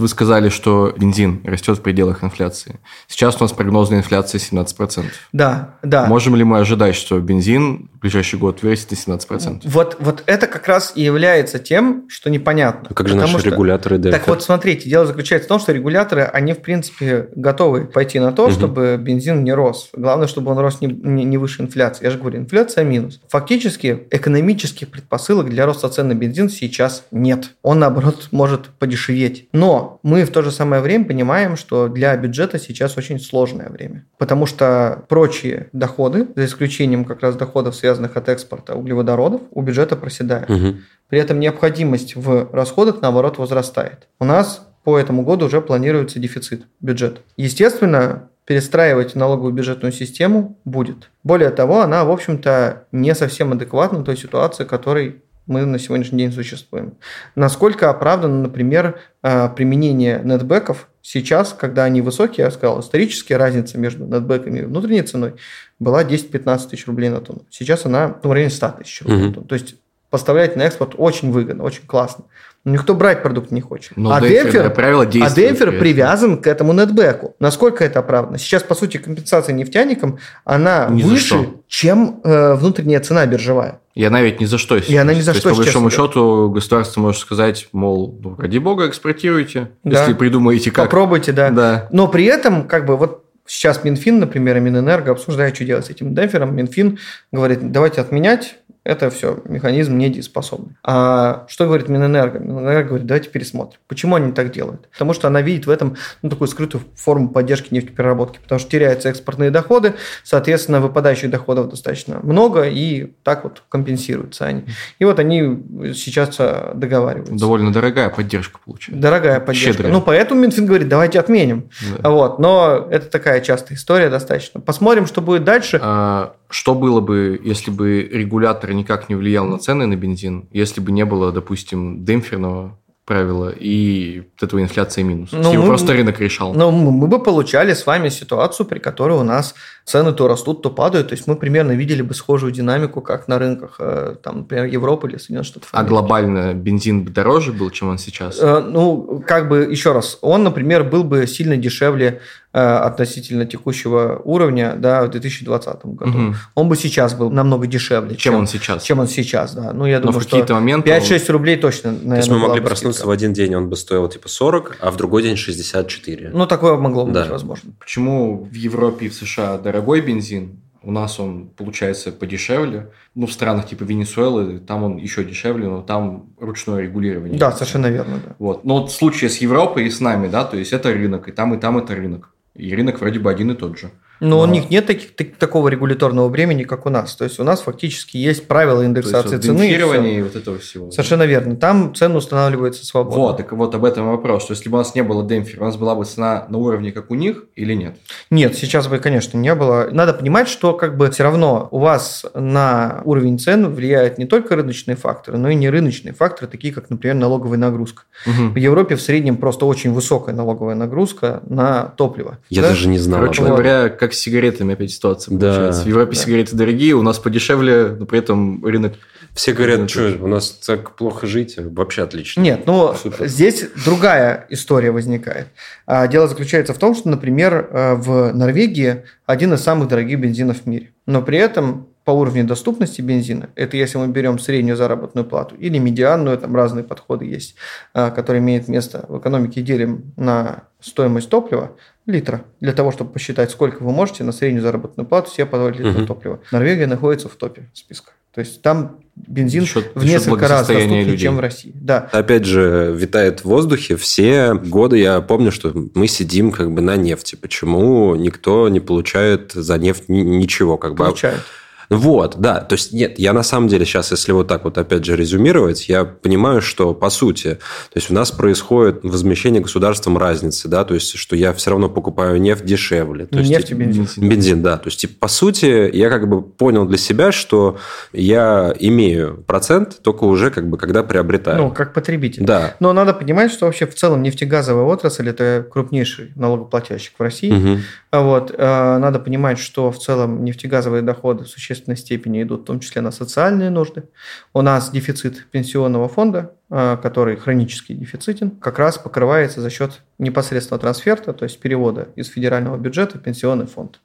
Вы сказали, что бензин растет в пределах инфляции. Сейчас у нас прогнозная инфляция 17%. Да, да. Можем ли мы ожидать, что бензин в ближайший год вырастет на 17%? Вот, вот это как раз и является тем, что непонятно. А как же наши что... регуляторы? Да, так вот, смотрите, дело заключается в том, что регуляторы, они, в принципе, готовы пойти на то, угу. чтобы бензин не рос. Главное, чтобы он рос не, не, не выше инфляции. Я же говорю, инфляция минус. Фактически, экономических предпосылок для роста цен на бензин сейчас нет. Он, наоборот, может подешеветь. Но мы в то же самое время понимаем, что для бюджета сейчас очень сложное время, потому что прочие доходы, за исключением как раз доходов, связанных от экспорта углеводородов, у бюджета проседают. Угу. При этом необходимость в расходах, наоборот, возрастает. У нас по этому году уже планируется дефицит бюджета. Естественно, перестраивать налоговую бюджетную систему будет. Более того, она, в общем-то, не совсем адекватна той ситуации, которой мы на сегодняшний день существуем. Насколько оправдано, например, э, применение нетбеков сейчас, когда они высокие, я сказал, исторически разница между нетбеками и внутренней ценой была 10-15 тысяч рублей на тонну. Сейчас она в районе 100 тысяч рублей на тонну. То есть поставлять на экспорт очень выгодно, очень классно. Никто брать продукт не хочет. Но а демпфер, правило, а демпфер привязан к этому нетбеку. Насколько это оправдано? Сейчас, по сути, компенсация нефтяникам, она ни выше, чем э, внутренняя цена биржевая. И она ведь ни за что. И она ни за То что. Есть, по большому счету, государство может сказать, мол, ну, ради бога, экспортируйте, да. если придумаете как. Попробуйте, да. да. Но при этом, как бы, вот сейчас Минфин, например, и Минэнерго обсуждают, что делать с этим демпфером. Минфин говорит, давайте отменять это все механизм недееспособный. А что говорит Минэнерго? Минэнерго говорит, давайте пересмотрим. Почему они так делают? Потому что она видит в этом ну, такую скрытую форму поддержки нефтепереработки, потому что теряются экспортные доходы, соответственно, выпадающих доходов достаточно много, и так вот компенсируются они. И вот они сейчас договариваются. Довольно дорогая поддержка получается. Дорогая поддержка. Щедрая. Ну, поэтому Минфин говорит, давайте отменим. Да. Вот. Но это такая частая история достаточно. Посмотрим, что будет дальше. А, что было бы, если бы регулятор никак не влиял на цены на бензин, если бы не было, допустим, демпферного правила и вот этого инфляции минус. Ну, Его мы, просто рынок решал. Ну, мы бы получали с вами ситуацию, при которой у нас цены то растут, то падают. То есть мы примерно видели бы схожую динамику, как на рынках, э, там, например, Европы или Соединенных Штатов. А глобально бензин бы дороже был, чем он сейчас? Э, ну, как бы, еще раз, он, например, был бы сильно дешевле относительно текущего уровня да, в 2020 году. Угу. Он бы сейчас был намного дешевле. Чем, чем он сейчас? Чем он сейчас, да. Ну, я Но думаю, в какие-то моменты 5-6 он... рублей точно, наверное, То есть мы могли проснуться в один день, он бы стоил типа 40, а в другой день 64. Ну, такое могло да. быть возможно. Почему в Европе и в США дорогой бензин, у нас он получается подешевле. Ну, в странах типа Венесуэлы, там он еще дешевле, но там ручное регулирование. Да, совершенно верно. Да. Вот. Но вот в случае с Европой и с нами, да, то есть это рынок, и там, и там это рынок. И рынок вроде бы один и тот же. Но, Но у них нет таких, так, такого регуляторного времени, как у нас. То есть у нас фактически есть правила индексации есть, цены. И, и вот этого всего. Совершенно верно. Там цены устанавливаются свободно. Вот, так вот об этом вопрос. То есть, если бы у нас не было демпфера, у нас была бы цена на уровне, как у них, или нет? Нет, сейчас бы, конечно, не было. Надо понимать, что как бы все равно у вас на уровень цен влияют не только рыночные факторы, но и не рыночные факторы, такие как, например, налоговая нагрузка. Угу. В Европе в среднем просто очень высокая налоговая нагрузка на топливо. Я да? даже не знал. Короче говоря, как с сигаретами опять ситуация да. получается. В Европе да. сигареты дорогие, у нас подешевле, но при этом рынок... Все говорят, что у нас так плохо жить, вообще отлично. Нет, ну Супер. здесь другая история возникает. А, дело заключается в том, что, например, э, в Норвегии один из самых дорогих бензинов в мире. Но при этом по уровню доступности бензина, это если мы берем среднюю заработную плату или медианную, там разные подходы есть, а, которые имеют место в экономике, делим на стоимость топлива, литра, для того, чтобы посчитать, сколько вы можете на среднюю заработную плату себе позволить литра угу. топлива. Норвегия находится в топе списка. То есть там бензин счет, в несколько раз доступнее, людей. чем в России. Да. Опять же, витает в воздухе. Все годы я помню, что мы сидим как бы на нефти. Почему никто не получает за нефть ничего? Как Получают. Бы, вот, да. То есть, нет, я на самом деле сейчас, если вот так вот опять же резюмировать, я понимаю, что по сути, то есть, у нас происходит возмещение государством разницы, да, то есть, что я все равно покупаю нефть дешевле. То есть, нефть и бензин. Бензин, да. То есть, типа, по сути, я как бы понял для себя, что я имею процент только уже как бы когда приобретаю. Ну, как потребитель. Да. Но надо понимать, что вообще в целом нефтегазовая отрасль – это крупнейший налогоплательщик в России. Угу. Вот. Э, надо понимать, что в целом нефтегазовые доходы существенно существенной степени идут в том числе на социальные нужды. У нас дефицит пенсионного фонда, а, который хронически дефицитен, как раз покрывается за счет непосредственного трансферта, то есть перевода из федерального бюджета в пенсионный фонд.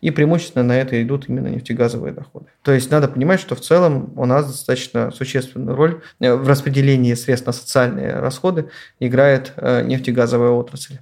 И преимущественно на это идут именно нефтегазовые доходы. То есть надо понимать, что в целом у нас достаточно существенную роль э, в распределении средств на социальные расходы играет э, нефтегазовая отрасль.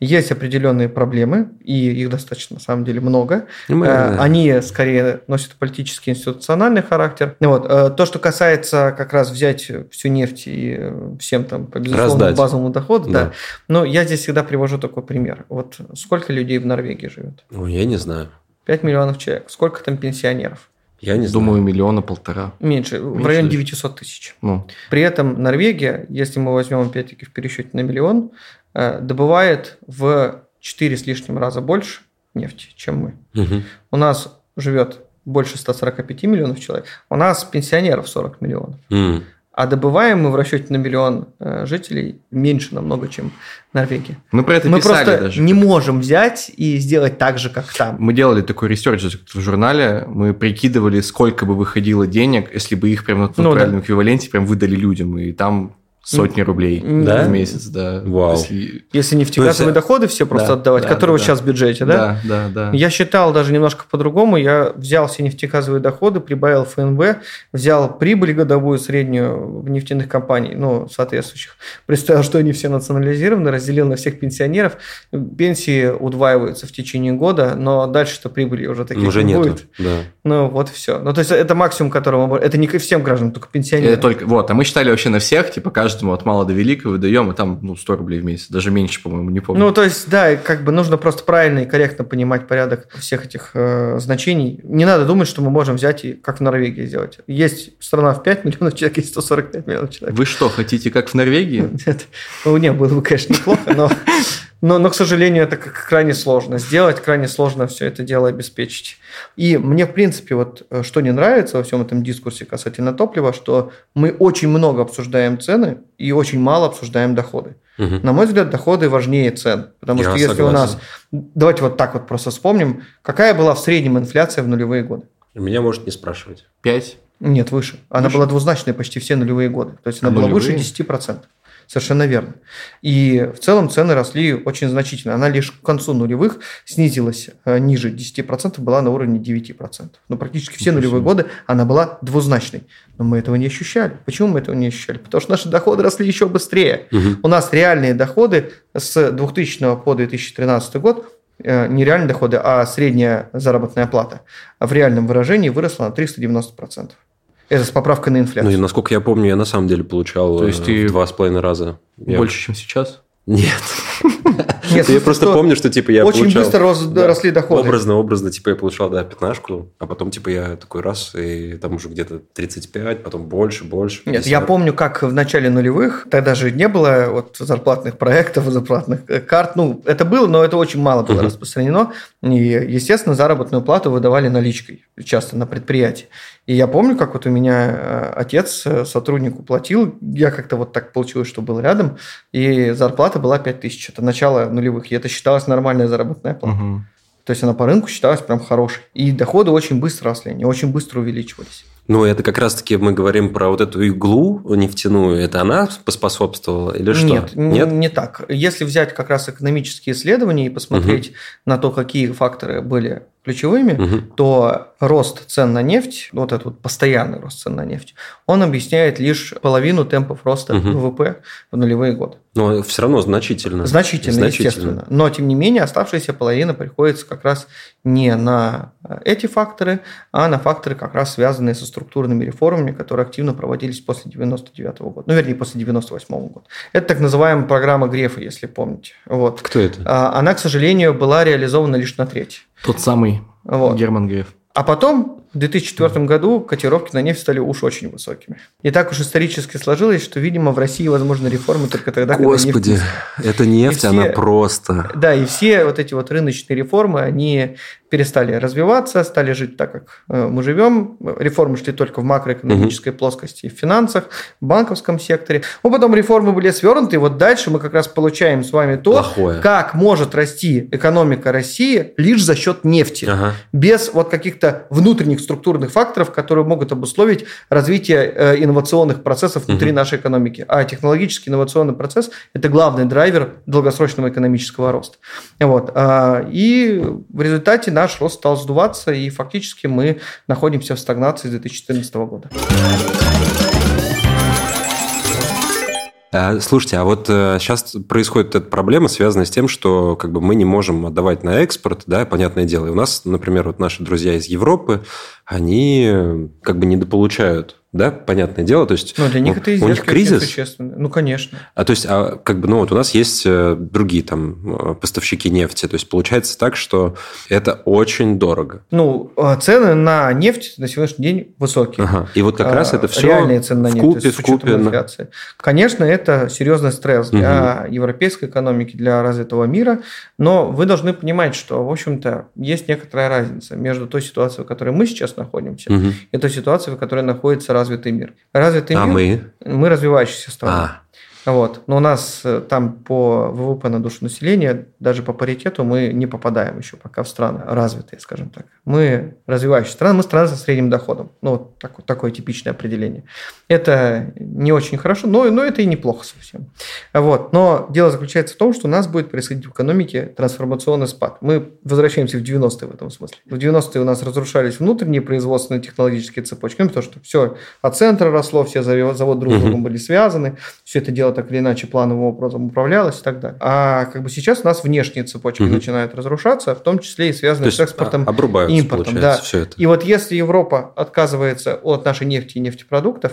Есть определенные проблемы, и их достаточно, на самом деле, много. Мы... Э, они скорее носят политический институциональный характер. Вот. То, что касается как раз взять всю нефть и всем там по безусловному базовому доходу, да. да. Но я здесь всегда привожу такой пример. Вот сколько людей в Норвегии живет? Ой, я не знаю. 5 миллионов человек. Сколько там пенсионеров? Я не Думаю, знаю. миллиона полтора. Меньше, Меньше в районе 900 тысяч. Ну. При этом Норвегия, если мы возьмем опять-таки в пересчете на миллион, э, добывает в 4 с лишним раза больше нефти, чем мы. Угу. У нас живет больше 145 миллионов человек, у нас пенсионеров 40 миллионов. Mm. А добываем мы в расчете на миллион э, жителей меньше намного, чем Норвегия. Мы про это мы писали просто даже. не можем взять и сделать так же, как там. Мы делали такой research в журнале, мы прикидывали, сколько бы выходило денег, если бы их прямо в натуральном ну, да. эквиваленте прям выдали людям. И там сотни рублей да? в месяц, да. Вау. Если, Если нефтегазовые есть... доходы все просто да, отдавать, да, которые да, сейчас в бюджете, да? Да, да, да. Я считал даже немножко по-другому. Я взял все нефтегазовые доходы, прибавил ФНБ, взял прибыль годовую среднюю в нефтяных компаний, ну, соответствующих. Представил, что они все национализированы, разделил на всех пенсионеров. Пенсии удваиваются в течение года, но дальше-то прибыли уже таких уже не будет. Да. Ну, вот и все. Ну, то есть, это максимум, которого... Это не всем гражданам, только пенсионерам. Это только... Вот, а мы считали вообще на всех, типа, каждый каждому от мала до великого выдаем, и там, ну, 100 рублей в месяц, даже меньше, по-моему, не помню. Ну, то есть, да, как бы нужно просто правильно и корректно понимать порядок всех этих э, значений. Не надо думать, что мы можем взять и как в Норвегии сделать. Есть страна в 5 миллионов человек, есть 145 миллионов человек. Вы что, хотите как в Норвегии? Нет, ну, не, было бы, конечно, неплохо, но но, но, к сожалению, это крайне сложно сделать, крайне сложно все это дело обеспечить. И мне, в принципе, вот э, что не нравится во всем этом дискурсе касательно топлива, что мы очень много обсуждаем цены и очень мало обсуждаем доходы. Угу. На мой взгляд, доходы важнее цен. Потому Я что если согласен. у нас... Давайте вот так вот просто вспомним, какая была в среднем инфляция в нулевые годы? Меня может не спрашивать. Пять? Нет, выше. Она выше? была двузначной почти все нулевые годы. То есть она а была нулевые? выше 10%. Совершенно верно. И в целом цены росли очень значительно. Она лишь к концу нулевых снизилась э, ниже 10%, была на уровне 9%. Но практически все нулевые годы она была двузначной. Но мы этого не ощущали. Почему мы этого не ощущали? Потому что наши доходы росли еще быстрее. Угу. У нас реальные доходы с 2000 по 2013 год Э, не реальные доходы, а средняя заработная плата в реальном выражении выросла на 390%. Это с поправкой на инфляцию. Ну и насколько я помню, я на самом деле получал То есть э, в два с половиной раза. Больше, я... чем сейчас? Нет. Нет, я просто помню, что типа я Очень получал, быстро рос, да, росли доходы. Образно, образно, типа я получал, да, пятнашку, а потом типа я такой раз, и там уже где-то 35, потом больше, больше. 50. Нет, я помню, как в начале нулевых, тогда же не было вот зарплатных проектов, зарплатных карт, ну, это было, но это очень мало было uh-huh. распространено, и, естественно, заработную плату выдавали наличкой, часто на предприятии. И я помню, как вот у меня э, отец э, сотруднику платил, я как-то вот так получилось, что был рядом, и зарплата была 5 тысяч. Это начало нулевых, и это считалось нормальная заработная плата. Угу. То есть она по рынку считалась прям хорошей. И доходы очень быстро росли, они очень быстро увеличивались. Ну, это как раз-таки мы говорим про вот эту иглу нефтяную. Это она поспособствовала или что? Нет, Нет? не так. Если взять как раз экономические исследования и посмотреть угу. на то, какие факторы были ключевыми, угу. то рост цен на нефть, вот этот вот постоянный рост цен на нефть, он объясняет лишь половину темпов роста угу. ВВП в нулевые годы. Но все равно значительно. Значительно, значительно, естественно. Но, тем не менее, оставшаяся половина приходится как раз не на эти факторы, а на факторы, как раз связанные со структурными реформами, которые активно проводились после 99 -го года. Ну, вернее, после 98 -го года. Это так называемая программа Грефа, если помните. Вот. Кто это? А, она, к сожалению, была реализована лишь на треть. Тот самый вот. Герман Греф. А потом, в 2004 году, котировки на нефть стали уж очень высокими. И так уж исторически сложилось, что, видимо, в России возможны реформы только тогда, Господи, когда нефть... это нефть, все, она просто... Да, и все вот эти вот рыночные реформы, они перестали развиваться, стали жить так, как э, мы живем. Реформы шли только в макроэкономической угу. плоскости, в финансах, в банковском секторе. Но потом реформы были свернуты, и вот дальше мы как раз получаем с вами то, Плохое. как может расти экономика России лишь за счет нефти, ага. без вот каких-то внутренних структурных факторов, которые могут обусловить развитие э, инновационных процессов внутри угу. нашей экономики. А технологический инновационный процесс – это главный драйвер долгосрочного экономического роста. Вот. А, и в результате наш рост стал сдуваться, и фактически мы находимся в стагнации с 2014 года. А, слушайте, а вот сейчас э, происходит эта проблема, связанная с тем, что как бы мы не можем отдавать на экспорт, да, понятное дело. И у нас, например, вот наши друзья из Европы, они э, как бы недополучают да, понятное дело, то есть ну, для них это у них кризис, существенно. Ну, конечно. А то есть, а, как бы, ну вот у нас есть э, другие там э, поставщики нефти, то есть получается так, что это очень дорого. Ну, а цены на нефть на сегодняшний день высокие. Ага. И вот как раз это все реальные цены на нефть купе, в купе, инфляции. Конечно, это серьезный стресс для угу. европейской экономики, для развитого мира, но вы должны понимать, что, в общем-то, есть некоторая разница между той ситуацией, в которой мы сейчас находимся, угу. и той ситуацией, в которой находится развитый мир. Развитый а мир. Мы? Мы развивающаяся страна. А. Вот. Но у нас э, там по ВВП на душу населения, даже по паритету, мы не попадаем еще пока в страны развитые, скажем так. Мы развивающая страна, мы страна со средним доходом. Ну, вот такое, такое типичное определение. Это не очень хорошо, но, но это и неплохо совсем. Вот. Но дело заключается в том, что у нас будет происходить в экономике трансформационный спад. Мы возвращаемся в 90-е в этом смысле. В 90-е у нас разрушались внутренние производственные технологические цепочки, ну, потому что все от центра росло, все заводы друг с другом были связаны, все это дело так или иначе плановым образом управлялось и так далее. А как бы сейчас у нас внешние цепочки угу. начинают разрушаться, в том числе и связанные с экспортом, и импортом. Да. Все это. И вот если Европа отказывается от нашей нефти и нефтепродуктов,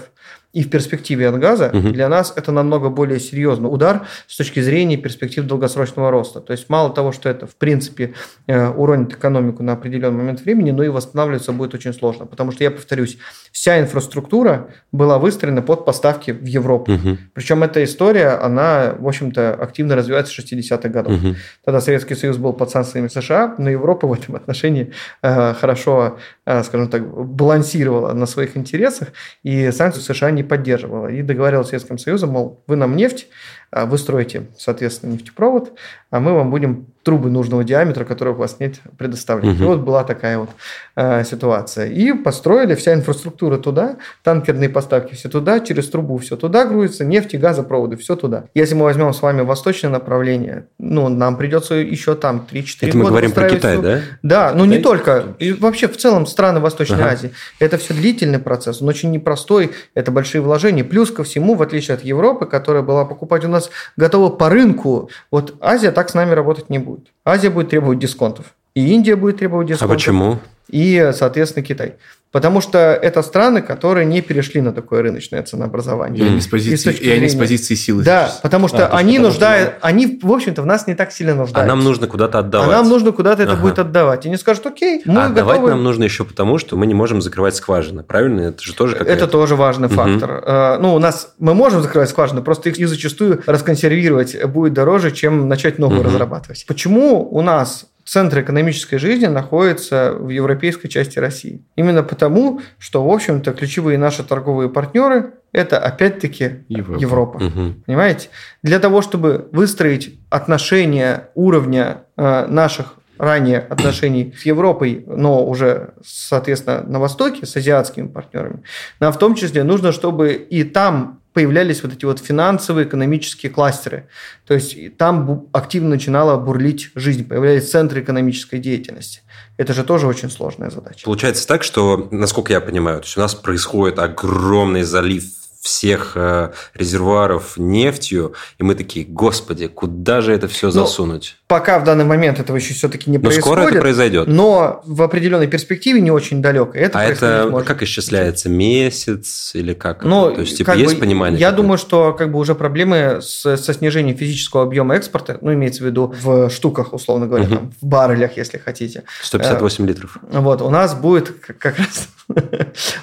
и в перспективе от газа, угу. для нас это намного более серьезный удар с точки зрения перспектив долгосрочного роста. То есть мало того, что это в принципе э, уронит экономику на определенный момент времени, но и восстанавливаться будет очень сложно. Потому что, я повторюсь, вся инфраструктура была выстроена под поставки в Европу. Угу. Причем эта история, она, в общем-то, активно развивается с 60-х годов. Угу. Тогда Советский Союз был под санкциями США, но Европа в этом отношении э, хорошо, э, скажем так, балансировала на своих интересах, и санкции США не поддерживала. И договаривалась с Советским Союзом, мол, вы нам нефть, вы строите, соответственно, нефтепровод, а мы вам будем трубы нужного диаметра, которые у вас нет, предоставлять. Угу. И вот была такая вот э, ситуация. И построили вся инфраструктура туда, танкерные поставки все туда, через трубу все туда грузится, нефть и газопроводы все туда. Если мы возьмем с вами восточное направление, ну, нам придется еще там 3-4 года мы говорим про Китай, да? Да, ну не только. И вообще в целом страны Восточной ага. Азии. Это все длительный процесс, он очень непростой, это большие вложения. Плюс ко всему, в отличие от Европы, которая была покупать у нас готова по рынку, вот Азия так с нами работать не будет. Азия будет требовать дисконтов. И Индия будет требовать а дисконтов. А почему? И, соответственно, Китай. Потому что это страны, которые не перешли на такое рыночное ценообразование. И они с позиции, и, и они с позиции силы. Да, потому что а, они нуждают, что... они, в общем-то, в нас не так сильно нуждаются. А нам нужно куда-то отдавать. А нам нужно куда-то ага. это будет отдавать. И они скажут, окей, мы а готовы... отдавать нам нужно еще потому, что мы не можем закрывать скважины, правильно? Это же тоже какая-то... Это тоже важный фактор. Угу. Ну, у нас мы можем закрывать скважины, просто их зачастую расконсервировать будет дороже, чем начать новую угу. разрабатывать. Почему у нас центр экономической жизни находится в европейской части России. Именно потому, что, в общем-то, ключевые наши торговые партнеры – это, опять-таки, Европа. Европа угу. Понимаете? Для того, чтобы выстроить отношения уровня э, наших ранее отношений с Европой, но уже, соответственно, на Востоке с азиатскими партнерами, нам в том числе нужно, чтобы и там появлялись вот эти вот финансовые, экономические кластеры. То есть там активно начинала бурлить жизнь, появлялись центры экономической деятельности. Это же тоже очень сложная задача. Получается так, что, насколько я понимаю, то есть у нас происходит огромный залив всех э, резервуаров нефтью, и мы такие, господи, куда же это все ну, засунуть? Ну, пока в данный момент этого еще все-таки не но происходит. скоро это произойдет. Но в определенной перспективе не очень далеко. Это а это может. как исчисляется? Месяц или как? Ну, То есть, типа, есть бы, понимание? Я такое? думаю, что как бы уже проблемы с, со снижением физического объема экспорта, ну, имеется в виду в штуках, условно говоря, угу. там, в баррелях, если хотите. 158 э, литров. Вот, у нас будет как раз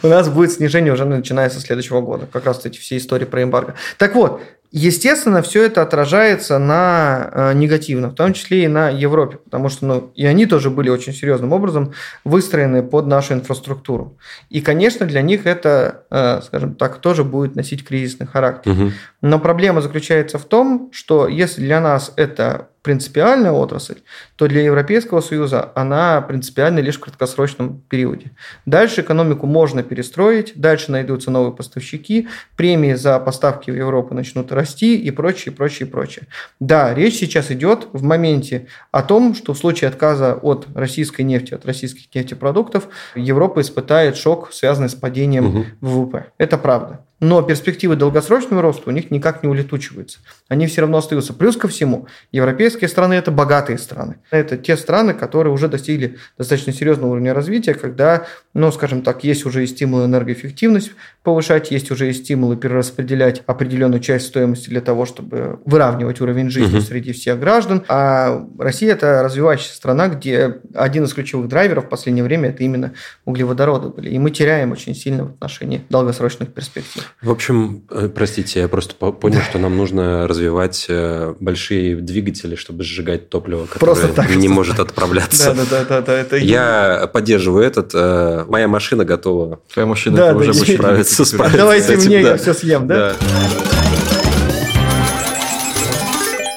у нас будет снижение уже начиная со следующего года. Как раз эти все истории про эмбарго. Так вот, Естественно, все это отражается на э, негативно, в том числе и на Европе, потому что ну, и они тоже были очень серьезным образом выстроены под нашу инфраструктуру. И, конечно, для них это, э, скажем так, тоже будет носить кризисный характер. Угу. Но проблема заключается в том, что если для нас это принципиальная отрасль, то для Европейского Союза она принципиальна лишь в краткосрочном периоде. Дальше экономику можно перестроить, дальше найдутся новые поставщики, премии за поставки в Европу начнут расти и прочее, прочее, прочее. Да, речь сейчас идет в моменте о том, что в случае отказа от российской нефти, от российских нефтепродуктов, Европа испытает шок, связанный с падением угу. ВВП. Это правда но перспективы долгосрочного роста у них никак не улетучиваются. Они все равно остаются. Плюс ко всему, европейские страны – это богатые страны. Это те страны, которые уже достигли достаточно серьезного уровня развития, когда, ну, скажем так, есть уже и стимулы энергоэффективность повышать, есть уже и стимулы перераспределять определенную часть стоимости для того, чтобы выравнивать уровень жизни угу. среди всех граждан. А Россия – это развивающаяся страна, где один из ключевых драйверов в последнее время – это именно углеводороды были. И мы теряем очень сильно в отношении долгосрочных перспектив. В общем, э, простите, я просто понял, что нам нужно развивать э, большие двигатели, чтобы сжигать топливо, которое так, не может отправляться. Да, да, да, да, это я поддерживаю этот. Э, моя машина готова. Твоя машина да, уже будет справиться. Давайте мне я все съем, да?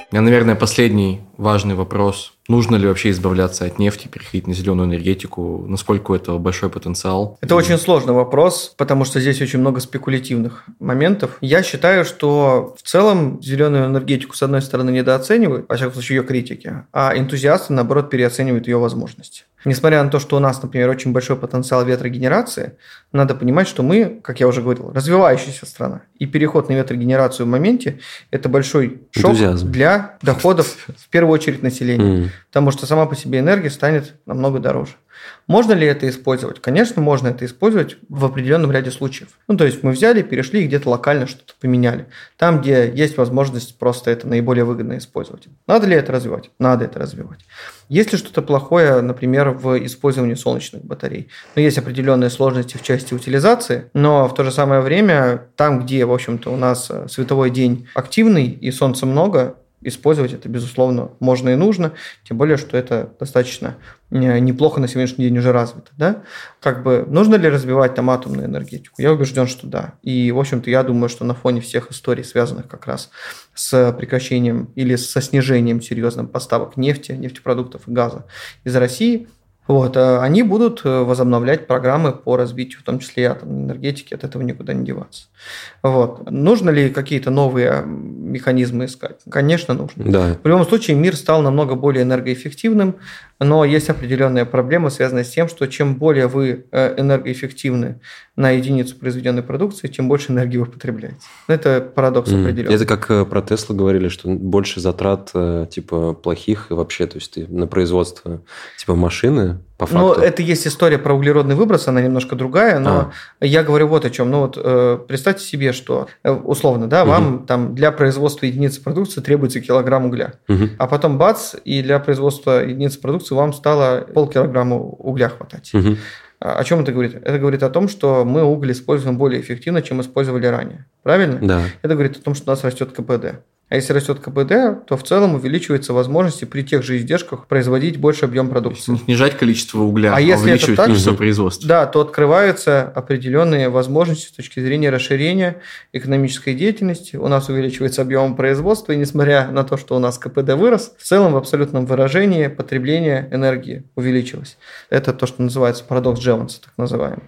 У меня, наверное, последний важный вопрос. Нужно ли вообще избавляться от нефти, переходить на зеленую энергетику? Насколько это большой потенциал? Это очень сложный вопрос, потому что здесь очень много спекулятивных моментов. Я считаю, что в целом зеленую энергетику, с одной стороны, недооценивают, во всяком случае, ее критики, а энтузиасты, наоборот, переоценивают ее возможности. Несмотря на то, что у нас, например, очень большой потенциал ветрогенерации, надо понимать, что мы, как я уже говорил, развивающаяся страна. И переход на ветрогенерацию в моменте – это большой шок Энтузиазм. для доходов, в первую очередь, населения. Mm. Потому что сама по себе энергия станет намного дороже. Можно ли это использовать? Конечно, можно это использовать в определенном ряде случаев. Ну, то есть мы взяли, перешли и где-то локально что-то поменяли. Там, где есть возможность просто это наиболее выгодно использовать. Надо ли это развивать? Надо это развивать. Есть ли что-то плохое, например, в использовании солнечных батарей? Ну, есть определенные сложности в части утилизации, но в то же самое время там, где, в общем-то, у нас световой день активный и солнца много, использовать это, безусловно, можно и нужно, тем более, что это достаточно э, неплохо на сегодняшний день уже развито. Да? Как бы нужно ли развивать там атомную энергетику? Я убежден, что да. И, в общем-то, я думаю, что на фоне всех историй, связанных как раз с прекращением или со снижением серьезным поставок нефти, нефтепродуктов и газа из России – вот, э, они будут э, возобновлять программы по развитию, в том числе и атомной энергетики, от этого никуда не деваться. Вот. Нужно ли какие-то новые механизмы искать? Конечно, нужно. Да. В любом случае мир стал намного более энергоэффективным, но есть определенная проблема, связанная с тем, что чем более вы э, энергоэффективны на единицу произведенной продукции, тем больше энергии вы потребляете. Это парадокс mm. определенный. Это как про Теслу говорили, что больше затрат типа плохих и вообще, то есть ты на производство типа машины по факту. Ну, это есть история про углеродный выброс, она немножко другая, но а. я говорю вот о чем. Ну вот э, представьте себе, что э, условно, да, угу. вам там для производства единицы продукции требуется килограмм угля, угу. а потом бац, и для производства единицы продукции вам стало полкилограмма угля хватать. Угу. О чем это говорит? Это говорит о том, что мы уголь используем более эффективно, чем использовали ранее. Правильно? Да. Это говорит о том, что у нас растет КПД. А если растет КПД, то в целом увеличиваются возможности при тех же издержках производить больше объем продукции. Снижать количество угля, а, а если увеличивать это так, количество производства. Да, то открываются определенные возможности с точки зрения расширения экономической деятельности. У нас увеличивается объем производства, и несмотря на то, что у нас КПД вырос, в целом в абсолютном выражении потребление энергии увеличилось. Это то, что называется парадокс Джеванса, так называемый.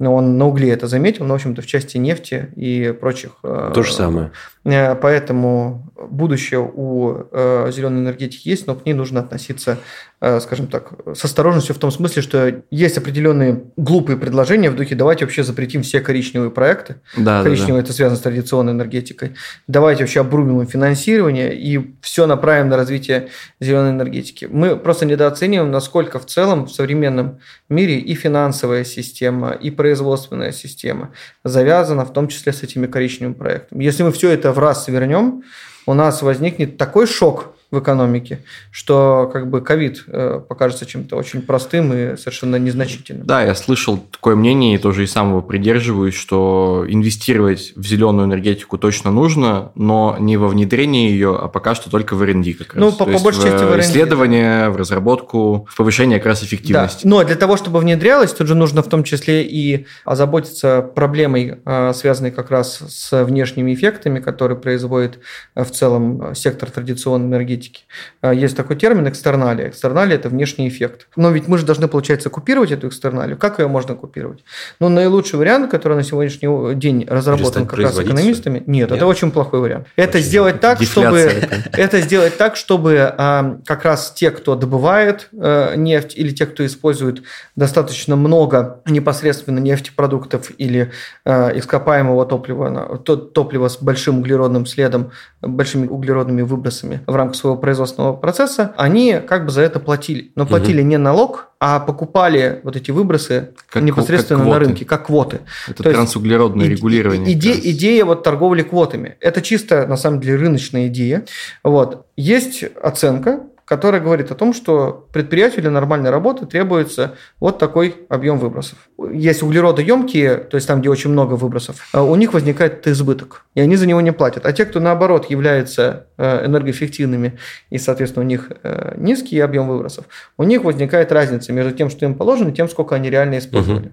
Но он на угле это заметил, но, в общем-то, в части нефти и прочих. Э, то же самое. Э, поэтому будущее у э, зеленой энергетики есть, но к ней нужно относиться Э, скажем так, с осторожностью в том смысле, что есть определенные глупые предложения в духе «давайте вообще запретим все коричневые проекты». Да, Коричневые да, да. – это связано с традиционной энергетикой. Давайте вообще обрубим финансирование и все направим на развитие зеленой энергетики. Мы просто недооцениваем, насколько в целом в современном мире и финансовая система, и производственная система завязана в том числе с этими коричневыми проектами. Если мы все это в раз свернем, у нас возникнет такой шок в экономике, что как бы ковид э, покажется чем-то очень простым и совершенно незначительным. Да, я слышал такое мнение и тоже и сам его придерживаюсь, что инвестировать в зеленую энергетику точно нужно, но не во внедрение ее, а пока что только в R&D как раз. Ну, по, по большей части в R&D. исследование, в разработку, в повышение как раз эффективности. Да. Но для того, чтобы внедрялось, тут же нужно в том числе и озаботиться проблемой, э, связанной как раз с внешними эффектами, которые производит э, в целом сектор традиционной энергетики аналитики. А, есть такой термин экстерналия. Экстерналия – это внешний эффект. Но ведь мы же должны, получается, купировать эту экстерналию. Как ее можно купировать? Ну, наилучший вариант, который на сегодняшний день разработан как раз экономистами, нет, нет, это очень плохой вариант. Это очень сделать так, чтобы это сделать так, чтобы а, как раз те, кто добывает а, нефть или те, кто использует достаточно много непосредственно нефтепродуктов или а, ископаемого топлива, то, топлива с большим углеродным следом, большими углеродными выбросами в рамках своего своего производственного процесса, они как бы за это платили. Но платили угу. не налог, а покупали вот эти выбросы как, непосредственно как на рынке, как квоты. Это То трансуглеродное есть, регулирование. Идея, идея вот торговли квотами. Это чисто, на самом деле, рыночная идея. Вот. Есть оценка, которая говорит о том, что предприятию для нормальной работы требуется вот такой объем выбросов. Есть углеродоемкие, то есть там, где очень много выбросов, а у них возникает избыток, и они за него не платят. А те, кто наоборот являются э, энергоэффективными, и, соответственно, у них э, низкий объем выбросов, у них возникает разница между тем, что им положено, и тем, сколько они реально использовали. Угу.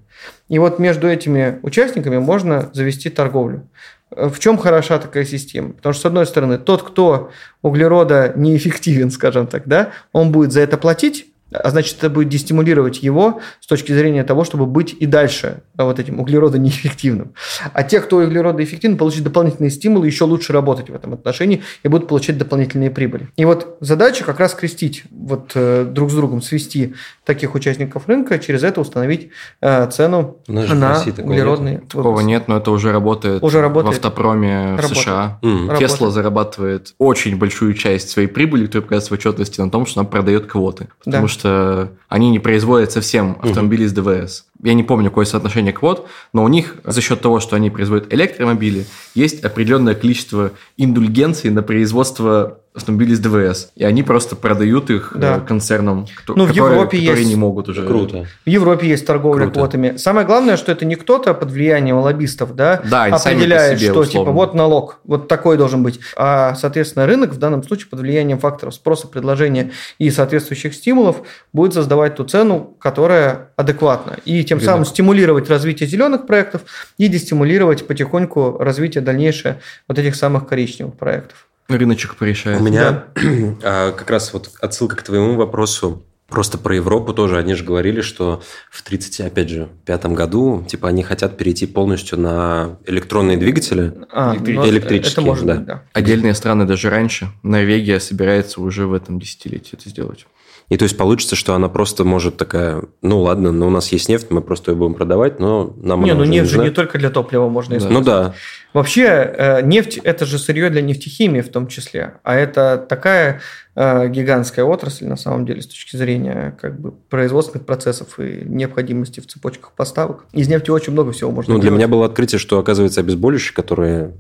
И вот между этими участниками можно завести торговлю. В чем хороша такая система? Потому что, с одной стороны, тот, кто углерода неэффективен, скажем так, да, он будет за это платить, а значит, это будет дестимулировать его с точки зрения того, чтобы быть и дальше вот этим углеродонеэффективным. А те, кто углеродоэффективен, получат дополнительные стимулы еще лучше работать в этом отношении и будут получать дополнительные прибыли. И вот задача как раз скрестить вот э, друг с другом, свести таких участников рынка, через это установить э, цену на углеродные нет. Такого нет, но это уже работает, уже работает. в автопроме работает. в США. Mm. Тесла зарабатывает очень большую часть своей прибыли, которая показывает в отчетности на том, что она продает квоты. Потому да. что что они не производят совсем автомобили угу. с ДВС. Я не помню, какое соотношение квот, но у них за счет того, что они производят электромобили, есть определенное количество индульгенций на производство автомобили с ДВС, и они просто продают их Да. э, концернам, кто- Ну, в которые, Европе которые есть- не могут уже. Круто. В Европе есть торговля Круто. квотами. Самое главное, что это не кто-то под влиянием лоббистов, да, Да, определяет, себе, что условно. типа вот налог, вот такой должен быть. А, соответственно, рынок в данном случае под влиянием факторов спроса, предложения и соответствующих стимулов будет создавать ту цену, которая адекватна. И тем Рынок. самым стимулировать развитие зеленых проектов и дестимулировать потихоньку развитие дальнейшее вот этих самых коричневых проектов. Рыночек порешает. У меня а, как раз вот отсылка к твоему вопросу. Просто про Европу тоже. Они же говорили, что в 30, опять же, пятом году, типа, они хотят перейти полностью на электронные двигатели. А, ну, электрические, это может да. быть, да. Отдельные страны даже раньше. Норвегия собирается уже в этом десятилетии это сделать. И то есть получится, что она просто может такая, ну ладно, но у нас есть нефть, мы просто ее будем продавать, но нам Не, она ну уже нефть же нужна. не только для топлива можно Да. использовать. Ну да. Вообще, э, нефть – это же сырье для нефтехимии в том числе. А это такая э, гигантская отрасль, на самом деле, с точки зрения как бы, производственных процессов и необходимости в цепочках поставок. Из нефти очень много всего можно Ну, для делать. меня было открытие, что, оказывается, обезболивающие, которые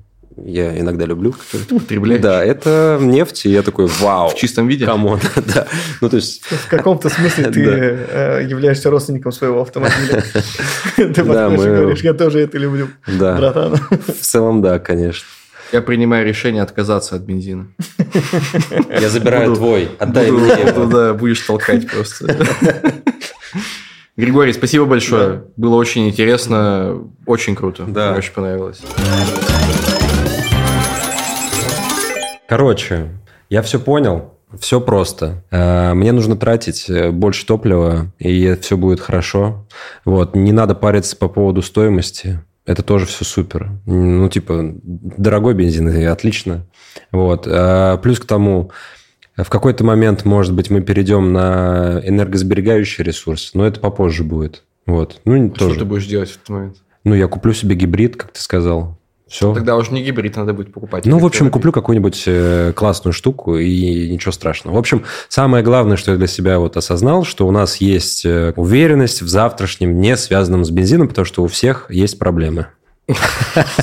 я иногда люблю, Ты потребляешь да, это нефть, и я такой, вау, в чистом виде. come on, да. Ну, то есть, В каком-то смысле ты э, являешься родственником своего автомобиля. Ты Да, подходишь и говоришь, я тоже это люблю, да, братан. в целом, да, конечно. Я принимаю решение отказаться от бензина. Я забираю твой, отдай мне да, будешь толкать просто. Григорий, спасибо большое. Было очень интересно, очень круто. Да. Мне очень понравилось. Короче, я все понял. Все просто. Э, Мне нужно тратить э, больше топлива, и все будет хорошо. Вот. Не надо париться по поводу стоимости. Это тоже все супер. Ну, типа, дорогой бензин, и отлично. Вот. А Плюс к тому, в какой-то момент, может быть, мы перейдем на энергосберегающий ресурс, но это попозже будет. Вот. Ну, Что тоже. ты будешь делать в этот момент? Ну, я куплю себе гибрид, как ты сказал. Все. Тогда уже не гибрид надо будет покупать. Ну, в общем, куплю какую-нибудь э, классную штуку, и ничего страшного. В общем, самое главное, что я для себя вот осознал, что у нас есть э, уверенность в завтрашнем, не связанном с бензином, потому что у всех есть проблемы.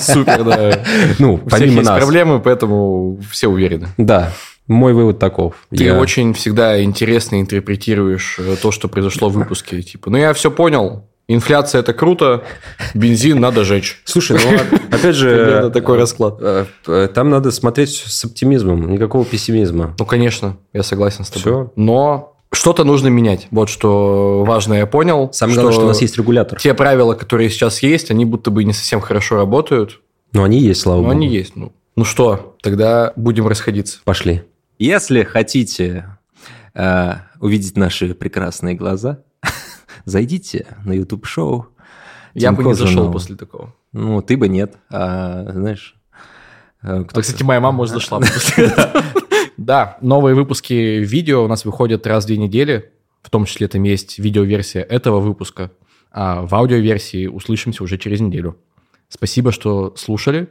Супер, да. Ну, У помимо есть нас. проблемы, поэтому все уверены. Да, мой вывод таков. Ты Я- очень всегда интересно интерпретируешь э, то, что произошло в выпуске. Типа, ну я все понял. Инфляция это круто, бензин надо жечь. Слушай, ну, а- опять же... Примерно такой расклад. э, э, Там надо смотреть с оптимизмом, никакого пессимизма. Ну, конечно, я согласен с тобой. Но что-то нужно менять. Вот что важно, я понял. Самое главное, что у нас есть регулятор. Те правила, которые сейчас есть, они будто бы не совсем хорошо работают. Но они есть, слава Но богу. они есть. Ну, ну что, тогда будем расходиться. Пошли. Если хотите э, увидеть наши прекрасные глаза, зайдите на YouTube-шоу. Я бы не зашел после такого. Ну, ты бы нет, а, знаешь... э, кто А, кстати, моя мама, может, зашла бы после. Да, новые выпуски видео у нас выходят раз в две недели. В том числе там есть видеоверсия этого выпуска. А в аудиоверсии услышимся уже через неделю. Спасибо, что слушали.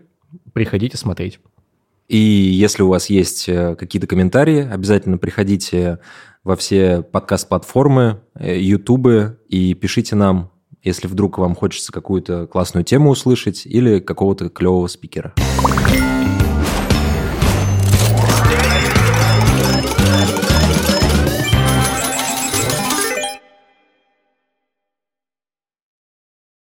Приходите смотреть. И если у вас есть э, какие-то комментарии, обязательно приходите во все подкаст-платформы, э, ютубы и пишите нам, если вдруг вам хочется какую-то классную тему услышать или какого-то клевого спикера.